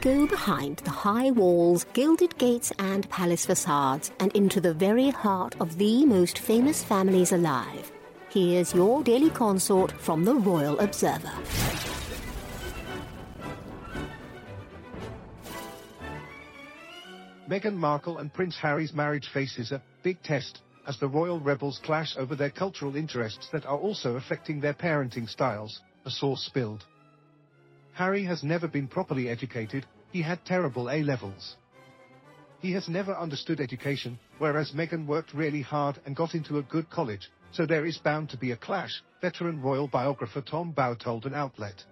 Go behind the high walls, gilded gates, and palace facades, and into the very heart of the most famous families alive. Here's your daily consort from the Royal Observer. Meghan Markle and Prince Harry's marriage faces a big test as the royal rebels clash over their cultural interests that are also affecting their parenting styles, a source spilled. Harry has never been properly educated, he had terrible A levels. He has never understood education, whereas Meghan worked really hard and got into a good college, so there is bound to be a clash, veteran royal biographer Tom Bower told an outlet.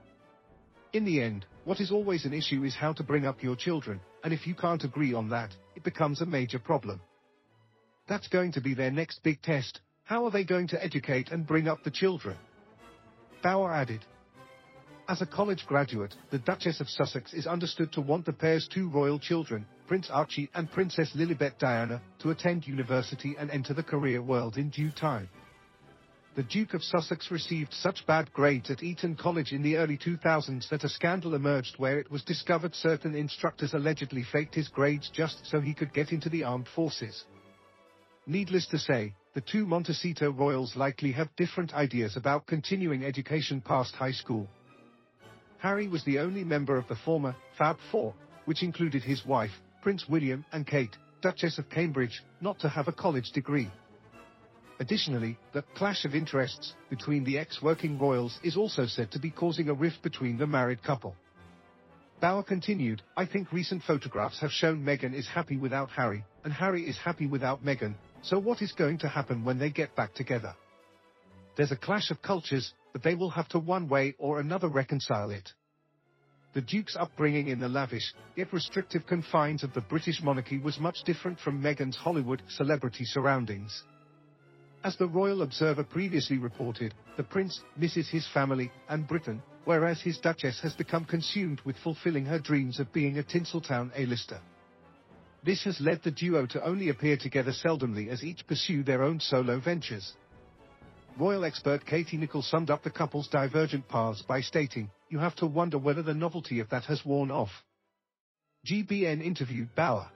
In the end, what is always an issue is how to bring up your children, and if you can't agree on that, it becomes a major problem. That's going to be their next big test, how are they going to educate and bring up the children? Bower added. As a college graduate, the Duchess of Sussex is understood to want the pair's two royal children, Prince Archie and Princess Lilibet Diana, to attend university and enter the career world in due time. The Duke of Sussex received such bad grades at Eton College in the early 2000s that a scandal emerged where it was discovered certain instructors allegedly faked his grades just so he could get into the armed forces. Needless to say, the two Montecito royals likely have different ideas about continuing education past high school. Harry was the only member of the former Fab Four, which included his wife, Prince William and Kate, Duchess of Cambridge, not to have a college degree. Additionally, the clash of interests between the ex-working royals is also said to be causing a rift between the married couple. Bower continued, I think recent photographs have shown Meghan is happy without Harry, and Harry is happy without Meghan, so what is going to happen when they get back together? There's a clash of cultures, but they will have to one way or another reconcile it. The Duke's upbringing in the lavish, yet restrictive confines of the British monarchy was much different from Meghan's Hollywood celebrity surroundings. As the Royal Observer previously reported, the prince misses his family and Britain, whereas his duchess has become consumed with fulfilling her dreams of being a Tinseltown A-lister. This has led the duo to only appear together seldomly as each pursue their own solo ventures. Royal expert Katie Nicholl summed up the couple's divergent paths by stating, you have to wonder whether the novelty of that has worn off. GBN interviewed Bower.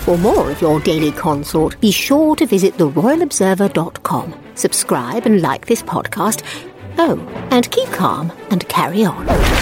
For more of your daily consort, be sure to visit theroyalobserver.com. Subscribe and like this podcast. Oh, and keep calm and carry on.